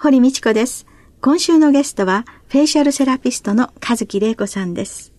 堀道子です今週のゲストはフェイシャルセラピストの和木玲子さんです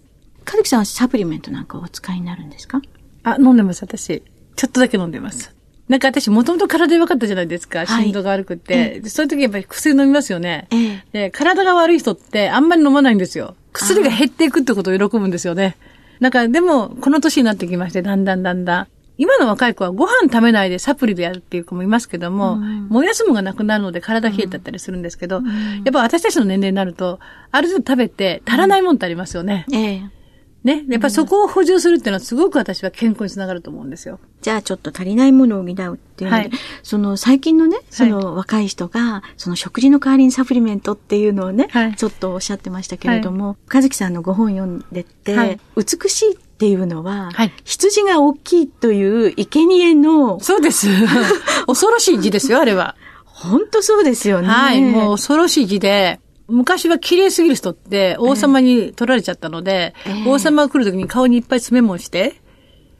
和樹さんはサプリメントなんかお使いになるんですか？あ、飲んでます、私。ちょっとだけ飲んでます。なんか私、もともと体弱かったじゃないですか。心臓が悪くて。そういう時やっぱり薬飲みますよね。えで、体が悪い人ってあんまり飲まないんですよ。薬が減っていくってことを喜ぶんですよね。なんか、でも、この年になってきまして、だんだんだんだん。今の若い子はご飯食べないでサプリでやるっていう子もいますけども、うん、もやすむがなくなるので体冷えたったりするんですけど、うん、やっぱ私たちの年齢になると、ある程度食べて足らないもんってありますよね。うん、ええ。ね。やっぱそこを補充するっていうのはすごく私は健康につながると思うんですよ。じゃあちょっと足りないものを補うっていうので、はい、その最近のね、その若い人が、その食事の代わりにサプリメントっていうのをね、はい、ちょっとおっしゃってましたけれども、和樹さんのご本読んでて、はい、美しいっていうのは、はい、羊が大きいという生贄の。そうです。恐ろしい字ですよ、あれは。本当そうですよね。はい、もう恐ろしい字で、昔は綺麗すぎる人って王様に取られちゃったので、えー、王様が来るときに顔にいっぱい詰め物して、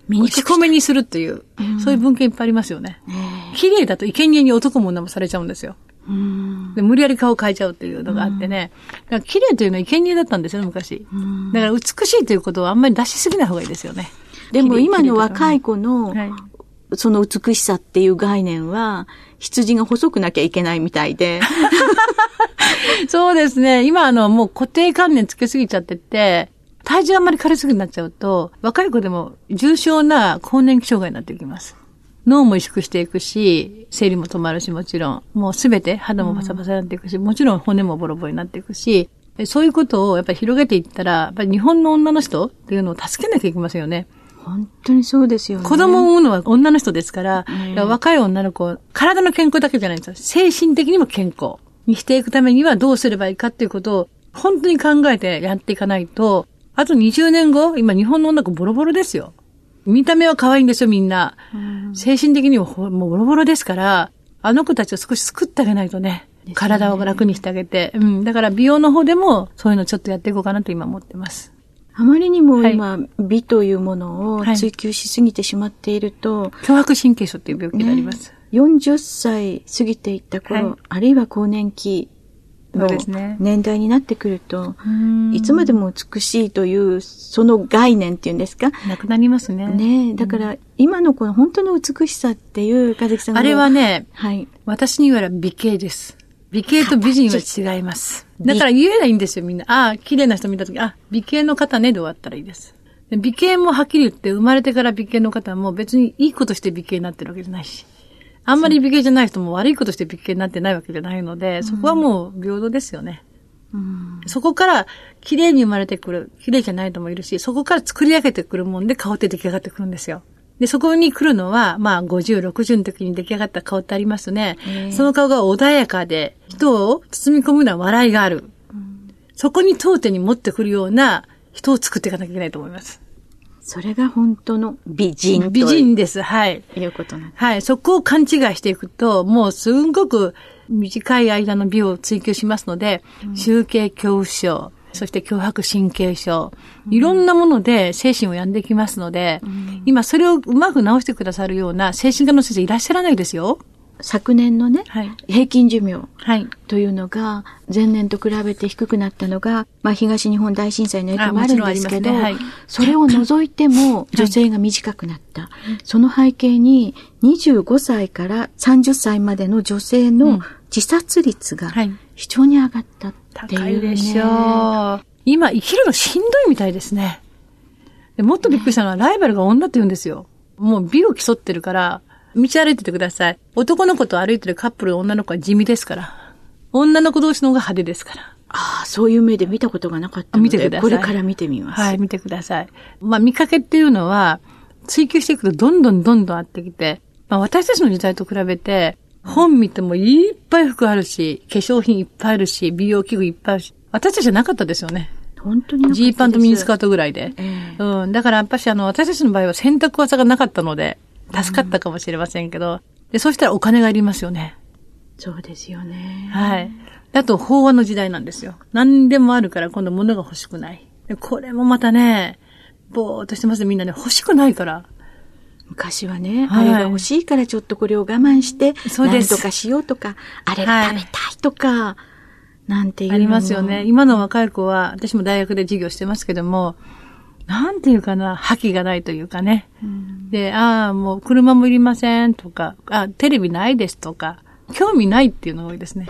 打ち込めにするっていう、うん、そういう文献いっぱいありますよね。えー、綺麗だと生贄に男も女もされちゃうんですよ。で無理やり顔変えちゃうっていうのがあってね。だから綺麗というのは生贄だったんですよ、昔。だから美しいということはあんまり出しすぎない方がいいですよね。でも今の若い子の、その美しさっていう概念は、羊が細くなきゃいけないみたいで。そうですね。今あの、もう固定観念つけすぎちゃってて、体重あんまり軽すぎになっちゃうと、若い子でも重症な更年期障害になっていきます。脳も萎縮していくし、生理も止まるし、もちろん。もうすべて肌もバサバサになっていくし、うん、もちろん骨もボロボロになっていくし、そういうことをやっぱり広げていったら、やっぱり日本の女の人っていうのを助けなきゃいけませんよね。本当にそうですよね。子供を産むのは女の人ですから、若い女の子、体の健康だけじゃないんですよ。精神的にも健康にしていくためにはどうすればいいかっていうことを、本当に考えてやっていかないと、あと20年後、今日本の女の子ボロボロですよ。見た目は可愛いんですよ、みんな。精神的にももうボロボロですから、あの子たちを少し救ってあげないとね。体を楽にしてあげて。うん。だから美容の方でもそういうのちょっとやっていこうかなと今思ってます。あまりにも今、はい、美というものを追求しすぎてしまっていると、はい、脅迫神経症っていう病気があります。ね、40歳過ぎていった頃、はい、あるいは更年期の年代になってくると、ね、いつまでも美しいという、その概念っていうんですか？なくなりますね。ねだから、今のこの本当の美しさっていう、かずきさんあれはね、はい、私に言われば美形です。美形と美人は違います。だから言えないんですよ、みんな。ああ、綺麗な人見たとき、あ、美形の方ねで終わったらいいです。美形もはっきり言って、生まれてから美形の方も別にいいことして美形になってるわけじゃないし。あんまり美形じゃない人も悪いことして美形になってないわけじゃないので、そこはもう平等ですよね。うん、そこから綺麗に生まれてくる、綺麗じゃない人もいるし、そこから作り上げてくるもんで顔って出来上がってくるんですよ。で、そこに来るのは、まあ、50、60の時に出来上がった顔ってありますね。その顔が穏やかで、人を包み込むような笑いがある。うん、そこに当店に持ってくるような人を作っていかなきゃいけないと思います。それが本当の美人美人です。はい。いうことなんです。はい。そこを勘違いしていくと、もうすんごく短い間の美を追求しますので、うん、集計恐怖症、そして脅迫神経症、いろんなもので精神を病んできますので、うん、今それをうまく治してくださるような精神科の先生いらっしゃらないですよ。昨年のね、はい、平均寿命というのが、前年と比べて低くなったのが、まあ、東日本大震災の影響もあるんですけど、ね。はい、それを除いても女性が短くなった。はい、その背景に、25歳から30歳までの女性の自殺率が非常に上がったっていう、ね、高いでしょう。今生きるのしんどいみたいですね。でもっとびっくりしたのは、ライバルが女って言うんですよ。もう美を競ってるから、道歩いててください。男の子と歩いてるカップル女の子は地味ですから。女の子同士の方が派手ですから。ああ、そういう目で見たことがなかったので、見てください。これから見てみます。はい、見てください。まあ、見かけっていうのは、追求していくとどんどんどんどんあってきて、まあ、私たちの時代と比べて、本見てもいっぱい服あるし、化粧品いっぱいあるし、美容器具いっぱいあるし、私たちじゃなかったですよね。本当にジーパンとミニスカートぐらいで。えー、うん。だからやっぱしあの、私たちの場合は洗濯技がなかったので、助かったかもしれませんけど、うん、で、そうしたらお金がいりますよね。そうですよね。はい。あと、法話の時代なんですよ。何でもあるから今度物が欲しくない。これもまたね、ぼーっとしてますみんなね、欲しくないから。昔はね、はい、あれが欲しいからちょっとこれを我慢して、そうです。とかしようとか、あれが食べたいとか、はい、なんていうありますよね。今の若い子は、私も大学で授業してますけども、なんていうかな、覇気がないというかね。うん、で、ああ、もう車もいりませんとか、あテレビないですとか、興味ないっていうのが多いですね。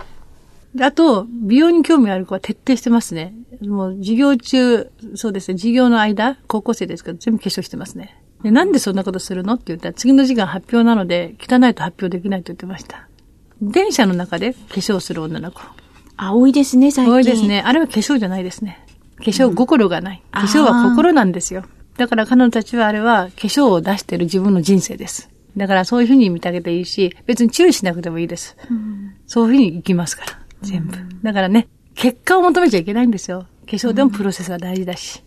あと、美容に興味ある子は徹底してますね。もう授業中、そうですね、授業の間、高校生ですけど、全部化粧してますね。で、なんでそんなことするのって言ったら、次の時間発表なので、汚いと発表できないと言ってました。電車の中で化粧する女の子。あ、多いですね、最近。多いですね。あれは化粧じゃないですね。化粧心がない。うん、化粧は心なんですよ。だから彼女たちはあれは化粧を出している自分の人生です。だからそういうふうに見てあげていいし、別に注意しなくてもいいです。うん、そういうふうに行きますから、全部。うん、だからね、結果を求めちゃいけないんですよ。化粧でもプロセスが大事だし。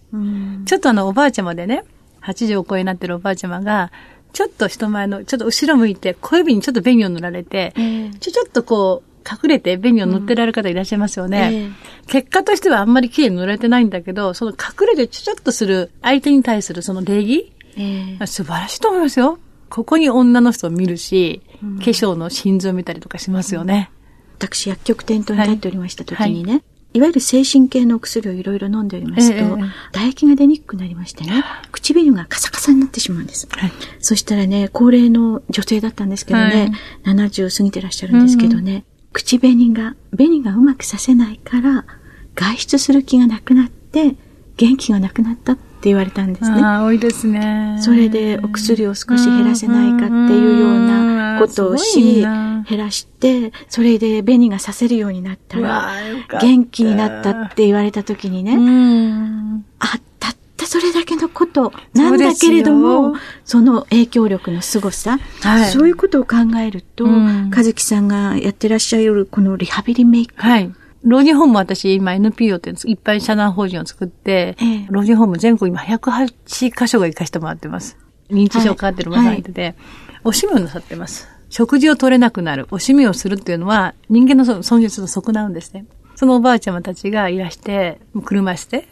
ちょっとあの、おばあちゃまでね、80を超えになってるおばあちゃまが、ちょっと人前の、ちょっと後ろ向いて、小指にちょっと紅を塗られて、えー、ちょ、ちょっとこう、隠れて紅を塗ってられる方いらっしゃいますよね。うん。えー、結果としてはあんまり綺麗に塗られてないんだけど、その隠れてちょちょっとする、相手に対するその礼儀、えー、素晴らしいと思いますよ。ここに女の人を見るし、うん、化粧の心臓を見たりとかしますよね。私、薬局店頭に立っておりました時にね、はい。はいいわゆる精神系のお薬をいろいろ飲んでおりますと、えー、唾液が出にくくなりましてね、唇がカサカサになってしまうんです。はい、そしたらね、高齢の女性だったんですけどね、はい、70過ぎてらっしゃるんですけどね、うん、口紅が、紅がうまくさせないから、外出する気がなくなって、元気がなくなったって言われたんですね。ああ、多いですね。それでお薬を少し減らせないかっていうようなことをし、減らして、それで紅がさせるようになったら、元気になったって言われた時にね、あ、たったそれだけのことなんだけれども、その影響力の凄さ、はい、そういうことを考えると、和樹さんがやってらっしゃるこのリハビリメイク、はい。老人ホーム私今 NPO っていっぱい社団法人を作って、ええ、老人ホーム全国今108箇所が行かしてもらってます。認知症かかってる方がいて、はい、おしめをなさってます。食事を取れなくなる、おしめをするっていうのは人間の損失と損なうんですね。そのおばあちゃまたちがいらして、車椅子で、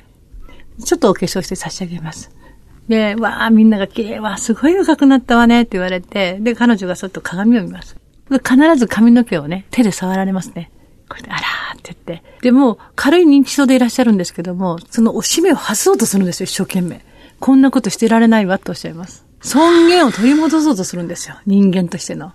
ちょっとお化粧して差し上げます。で、わあ、みんなが綺麗わすごい若くなったわねって言われて、で、彼女がそっと鏡を見ます。必ず髪の毛をね、手で触られますね。これで、あらーって言って。でも、軽い認知症でいらっしゃるんですけども、そのおしめを外そうとするんですよ、一生懸命。こんなことしてられないわとおっしゃいます。尊厳を取り戻そうとするんですよ、人間としての。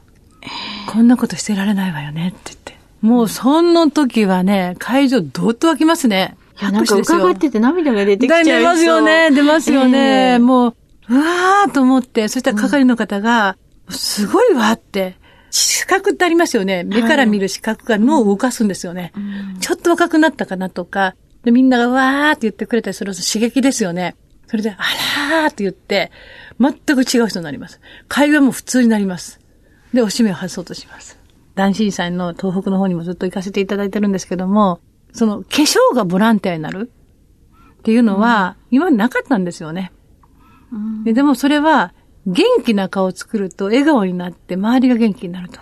こんなことしてられないわよねって言って。もう、その時はね、会場どっと湧きますね。いや、なんか伺ってて涙が出てきちゃう。出ますよね、出ますよね。えー、もう、うわーと思って、そしたら係の方が、すごいわって、視覚ってありますよね。目から見る視覚が脳を動かすんですよね。はい、ちょっと若くなったかなとか、でみんながわーって言ってくれたりすると刺激ですよね。それで、あらーって言って、全く違う人になります。会話も普通になります。で、おしめを外そうとします。男子さんの東北の方にもずっと行かせていただいてるんですけども、その化粧がボランティアになるっていうのは、今までなかったんですよね。うん、ででもそれは元気な顔を作ると笑顔になって周りが元気になると。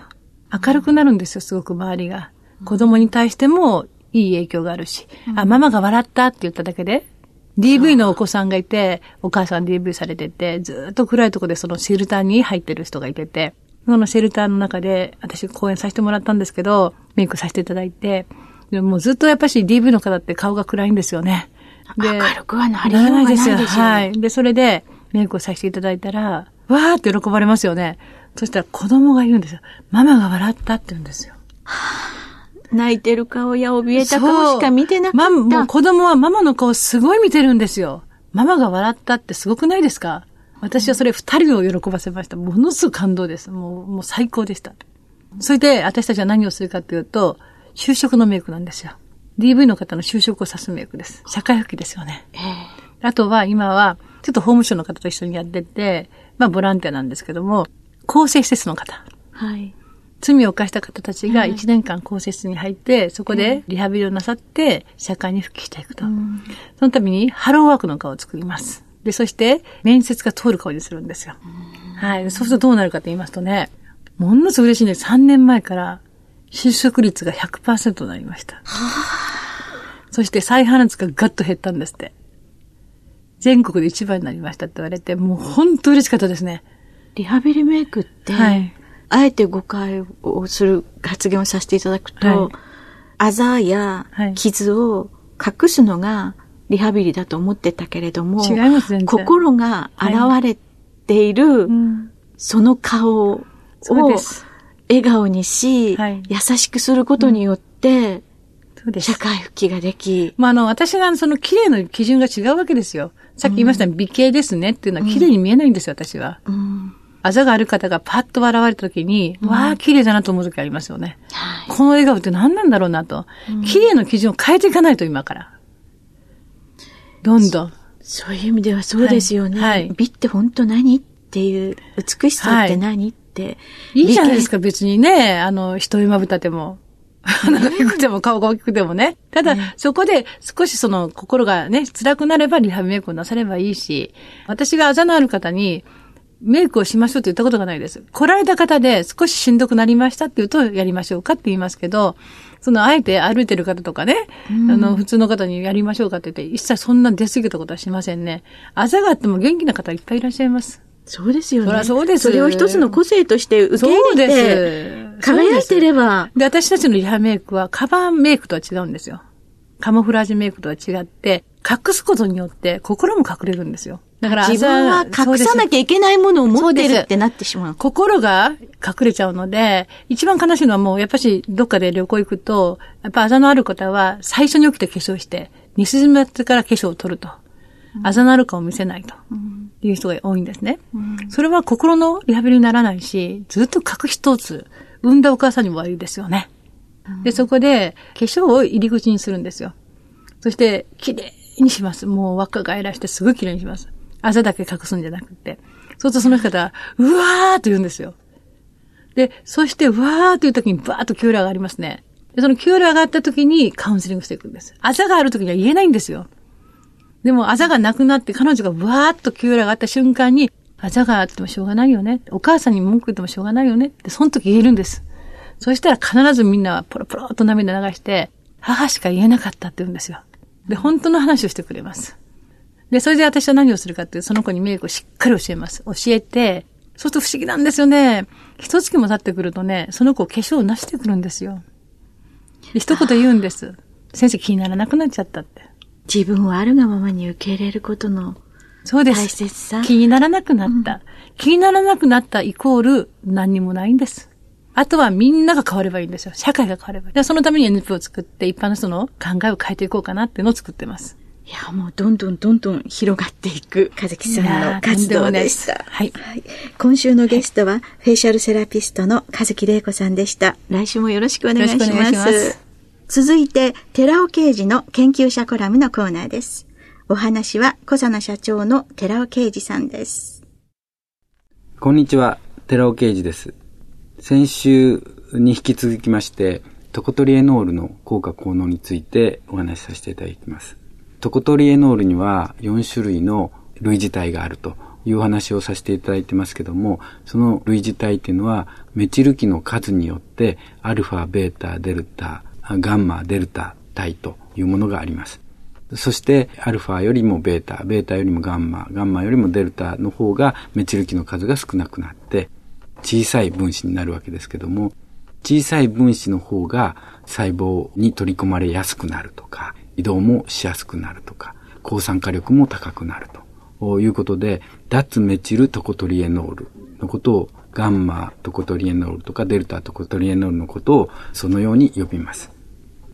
明るくなるんですよ、すごく周りが。子供に対してもいい影響があるし。あ、ママが笑ったって言っただけで、DV のお子さんがいて、お母さん DV されてて、ずっと暗いとこでそのシェルターに入ってる人がいてて、そのシェルターの中で、私講演させてもらったんですけど、メイクさせていただいて、でもずっとやっぱし DV の方って顔が暗いんですよね。で、明るくはなりようがないですよ。はい。で、それでメイクをさせていただいたら、わーって喜ばれますよね。そしたら子供が言うんですよ。ママが笑ったって言うんですよ。泣いてる顔や怯えた顔しか見てなかった。もう子供はママの顔すごい見てるんですよ。ママが笑ったってすごくないですか？私はそれ二人を喜ばせました。ものすごく感動です。もう、もう最高でした。それで私たちは何をするかというと、就職のメイクなんですよ。DV の方の就職を指すメイクです。社会復帰ですよね。あとは今は、ちょっと法務省の方と一緒にやってて、まあボランティアなんですけども、公正施設の方。はい。罪を犯した方たちが1年間公設に入って、そこでリハビリをなさって、社会に復帰していくと。そのために、ハローワークの顔を作ります。で、そして、面接が通る顔にするんですよ。はい。そうするとどうなるかと言いますとね、ものすごい嬉しいんです。3年前から、就職率が100%となりました。そして再犯率がガッと減ったんですって。全国で一番になりましたって言われて、もう本当嬉しかったですね。リハビリメイクって、はい、あえて誤解をする発言をさせていただくと、はい、あざや傷を隠すのがリハビリだと思ってたけれども、違いますね。心が現れている、その顔を笑顔にし、はい、優しくすることによって、うん、社会復帰ができ。まあ、あの、私がその綺麗の基準が違うわけですよ。さっき言いました、うん、美形ですねっていうのは綺麗に見えないんですよ、私は。うんあざがある方がパッと笑われた時に、うん、わあ、綺麗だなと思う時ありますよね。はい、この笑顔って何なんだろうなと。うん、綺麗の基準を変えていかないと、今から。どんどん。そういう意味ではそうですよね。はい、美って本当何っていう、美しさって何、はい、って。いいじゃないですか、別にね。あの、人今ぶたても。鼻が低くても顔が大きくてもね。ただ、そこで少しその心がね、辛くなればリハビメイクをなさればいいし、私があざのある方に、メイクをしましょうって言ったことがないです。来られた方で少ししんどくなりましたって言うと、やりましょうかって言いますけど、その、あえて歩いてる方とかね、うん、あの、普通の方にやりましょうかって言って、一切そんな出過ぎたことはしませんね。あざがあっても元気な方いっぱいいらっしゃいます。そうですよね。そりそうです。それを一つの個性として受け入れて、輝いてれば。で私たちのリハメイクは、カバーメイクとは違うんですよ。カモフラージュメイクとは違って、隠すことによって心も隠れるんですよ。だから自分は隠さなきゃいけないものを持ってるってなってしまう。心が隠れちゃうので、一番悲しいのはもうやっぱしどっかで旅行行くと、やっぱあざのある方は最初に起きて化粧して、寝静まってから化粧を取ると。あざのある顔を見せないと。いう人が多いんですね。うん、それは心のリハビリにならないし、ずっと隠し通す。産んだお母さんにも悪いですよね。で、そこで化粧を入り口にするんですよ。そして、綺麗にします。もう若返らしてすぐ綺麗にします。あざだけ隠すんじゃなくて。そうするとその方は、うわーって言うんですよ。で、そして、うわーっていう時にバーッと給料上がりますね。で、その給料上がった時にカウンセリングしていくんです。あざがある時には言えないんですよ。でも、あざがなくなって彼女がわーっと給料上がった瞬間に、あざがあってもしょうがないよね。お母さんに文句言ってもしょうがないよねって、その時言えるんです。そしたら必ずみんなはポロポロっと涙流して、母しか言えなかったって言うんですよ。で、本当の話をしてくれます。で、それで私は何をするかっていう、その子にメイクをしっかり教えます。教えて、そうすると不思議なんですよね。一月も経ってくるとね、その子化粧をなしてくるんですよ。で一言言うんです。先生気にならなくなっちゃったって。自分をあるがままに受け入れることのそうです。大切さ。気にならなくなった。うん、気にならなくなったイコール何にもないんです。あとはみんなが変わればいいんですよ。社会が変わればいい。でそのために NP を作って一般の人の考えを変えていこうかなっていうのを作ってます。いや、もうどんどんどんどん広がっていく、かずきさんの活動でした。はい、はい。今週のゲストは、フェイシャルセラピストのかずきれいこさんでした。来週もよろしくお願いします。続いて、寺尾刑事の研究者コラムのコーナーです。お話は、小佐奈社長の寺尾刑事さんです。こんにちは、寺尾刑事です。先週に引き続きまして、トコトリエノールの効果効能についてお話しさせていただきます。トコトリエノールには4種類の類似体があるというお話をさせていただいてますけども、その類似体っていうのはメチル基の数によってアルファ、ベータ、デルタ、ガンマ、デルタ体というものがあります。そして、アルファよりもベータ、ベータよりもガンマ、ガンマよりもデルタの方がメチル基の数が少なくなって、小さい分子になるわけですけども、小さい分子の方が細胞に取り込まれやすくなるとか、移動もしやすくなるとか、抗酸化力も高くなるということで、脱メチルトコトリエノールのことをガンマトコトリエノールとかデルタトコトリエノールのことをそのように呼びます。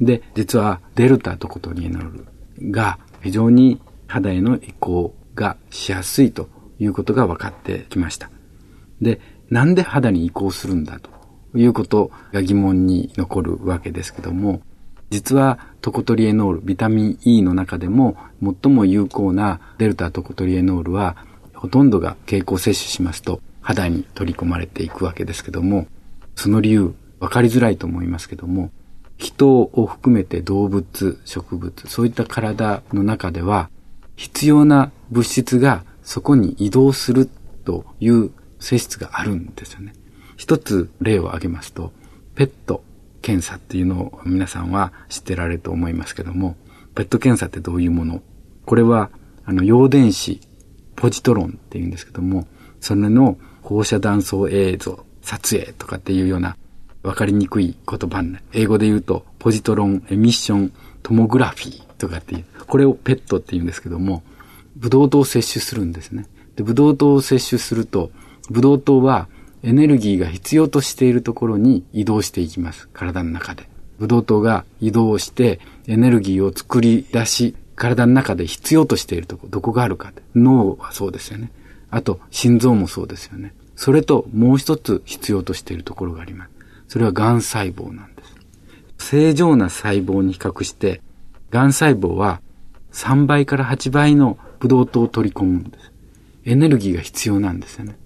で、実はデルタトコトリエノールが非常に肌への移行がしやすいということが分かってきました。で、なんで肌に移行するんだということが疑問に残るわけですけども、実はトコトリエノール、ビタミン E の中でも最も有効なデルタトコトリエノールはほとんどが経口摂取しますと肌に取り込まれていくわけですけども、その理由、分かりづらいと思いますけども、人を含めて動物、植物、そういった体の中では、必要な物質がそこに移動するという性質があるんですよね。一つ例を挙げますと、ペット検査っていうのを皆さんは知ってられると思いますけども、ペット検査ってどういうもの？これは、あの、陽電子、ポジトロンって言うんですけども、それの放射断層映像、撮影とかっていうようなわかりにくい言葉になる。英語で言うと、ポジトロンエミッショントモグラフィーとかっていう、これをペットって言うんですけども、ブドウ糖を摂取するんですね。で、ブドウ糖を摂取すると、ブドウ糖はエネルギーが必要としているところに移動していきます。体の中で。ブドウ糖が移動してエネルギーを作り出し、体の中で必要としているとこ、どこがあるか。脳はそうですよね。あと、心臓もそうですよね。それともう一つ必要としているところがあります。それは癌細胞なんです。正常な細胞に比較して、癌細胞は3倍から8倍のブドウ糖を取り込むんです。エネルギーが必要なんですよね。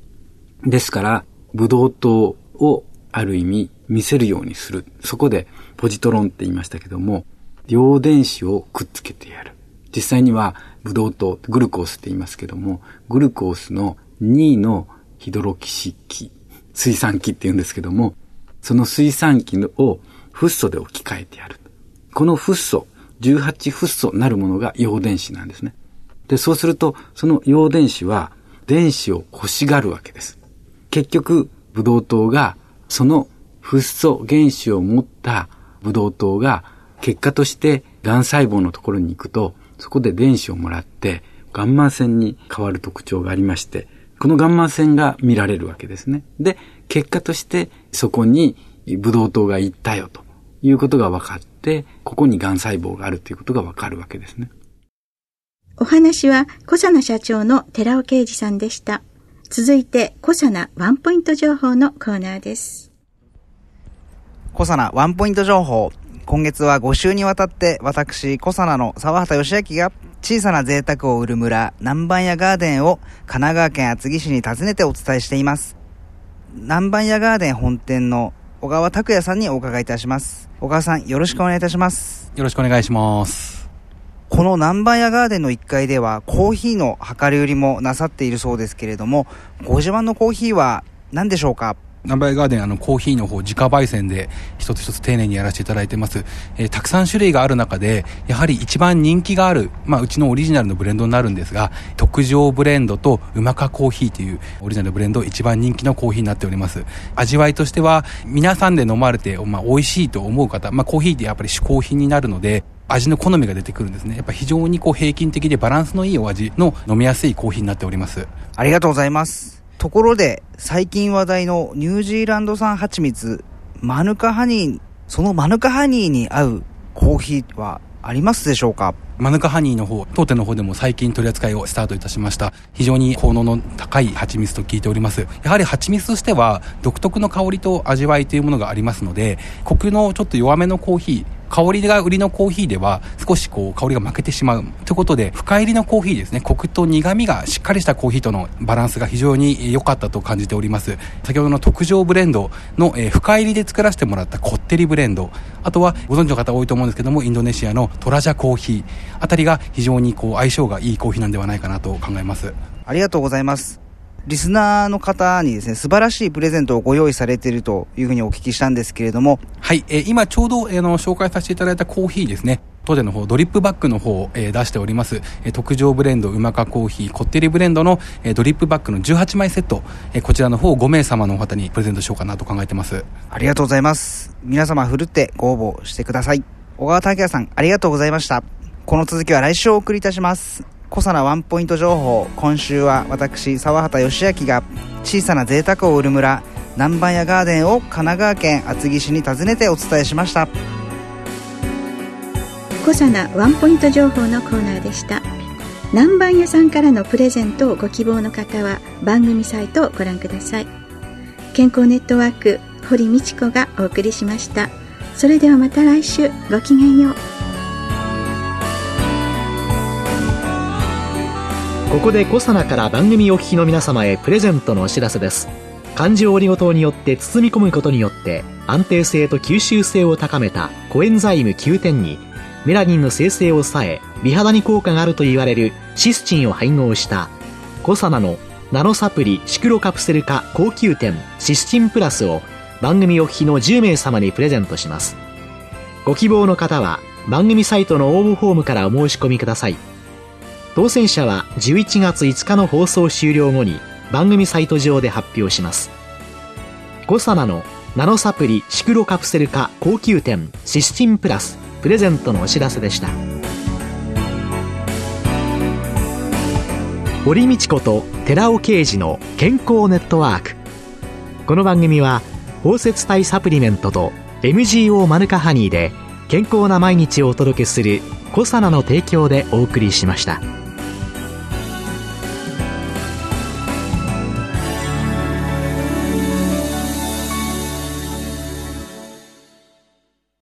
ですから、ブドウ糖をある意味見せるようにする。そこでポジトロンって言いましたけども、陽電子をくっつけてやる。実際にはブドウ糖、グルコースって言いますけども、グルコースの2のヒドロキシ基、水酸基って言うんですけども、その水酸基をフッ素で置き換えてやる。このフッ素、18フッ素なるものが陽電子なんですね。で、そうすると、その陽電子は電子を欲しがるわけです。結局、ブドウ糖が、そのフッ素原子を持ったブドウ糖が、結果として癌細胞のところに行くと、そこで電子をもらって、ガンマ線に変わる特徴がありまして、このガンマ線が見られるわけですね。で、結果としてそこにブドウ糖が行ったよということが分かって、ここに癌細胞があるということが分かるわけですね。お話は小佐奈社長の寺尾啓二さんでした。続いて小佐奈ワンポイント情報のコーナーです。小佐奈ワンポイント情報。今月は5週にわたって私、小佐奈の沢畑義明が小さな贅沢を売る村、南蛮屋ガーデンを神奈川県厚木市に訪ねてお伝えしています。南蛮屋ガーデン本店の小川拓也さんにお伺いいたします。小川さん、よろしくお願いいたします。よろしくお願いします。この南蛮屋ガーデンの1階ではコーヒーの量り売りもなさっているそうですけれども、ご自慢のコーヒーは何でしょうか？ナンバーガーデン、あの、コーヒーの方、自家焙煎で一つ一つ丁寧にやらせていただいてます。えー、たくさん種類がある中で、やはり一番人気がある、まあ、うちのオリジナルのブレンドになるんですが、特上ブレンドとうまかコーヒーというオリジナルブレンド、一番人気のコーヒーになっております。味わいとしては、皆さんで飲まれて、まあ、美味しいと思う方、まあ、コーヒーってやっぱり嗜好品になるので、味の好みが出てくるんですね。やっぱ非常にこう平均的でバランスのいいお味の飲みやすいコーヒーになっております。ありがとうございます。ところで、最近話題のニュージーランド産蜂蜜、マヌカハニー、そのマヌカハニーに合うコーヒーはありますでしょうか？マヌカハニーの方、当店の方でも最近取り扱いをスタートいたしました。非常に効能の高い蜂蜜と聞いております。やはり蜂蜜としては独特の香りと味わいというものがありますので、コクのちょっと弱めのコーヒー、香りが売りのコーヒーでは少しこう香りが負けてしまうということで深入りのコーヒーですね。コクと苦みがしっかりしたコーヒーとのバランスが非常に良かったと感じております。先ほどの特上ブレンドの、え、深入りで作らせてもらったこってりブレンドあとはご存知の方多いと思うんですけどもインドネシアのトラジャコーヒーあたりが非常にこう相性がいいコーヒーなんではないかなと考えます。ありがとうございます。リスナーの方にですね、素晴らしいプレゼントをご用意されているというふうにお聞きしたんですけれども。はい、えー、今ちょうど、えー、の紹介させていただいたコーヒーですね。当店の方、ドリップバッグの方を、えー、出しております。えー、特上ブレンド、うまかコーヒー、こってりブレンドの、えー、ドリップバッグの18枚セット、えー、こちらの方を5名様の方にプレゼントしようかなと考えてます。ありがとうございます。皆様、ふるってご応募してください。小川拓也さん、ありがとうございました。この続きは来週お送りいたします。小さなワンポイント情報今週は私沢畑義明が小さな贅沢を売る村南蛮屋ガーデンを神奈川県厚木市に訪ねてお伝えしました。小さなワンポイント情報のコーナーでした。南蛮屋さんからのプレゼントをご希望の方は番組サイトをご覧ください。健康ネットワーク堀道子がお送りしました。それではまた来週ごきげんよう。ここでコサナから番組お聞きの皆様へプレゼントのお知らせです。漢字折りごとによって包み込むことによって安定性と吸収性を高めたコエンザイム9点にメラニンの生成を抑え美肌に効果があると言われるシスチンを配合したコサナのナノサプリシクロカプセル化高級店シスチンプラスを番組お聞きの10名様にプレゼントします。ご希望の方は番組サイトの応募フォームからお申し込みください。当選者は11月5日の放送終了後に番組サイト上で発表します。コサナのナノサプリシクロカプセル化高級店シスチンプラスプレゼントのお知らせでした。堀道子と寺尾啓二の健康ネットワーク。この番組は包摂体サプリメントと MGO マヌカハニーで健康な毎日をお届けするコサナの提供でお送りしました。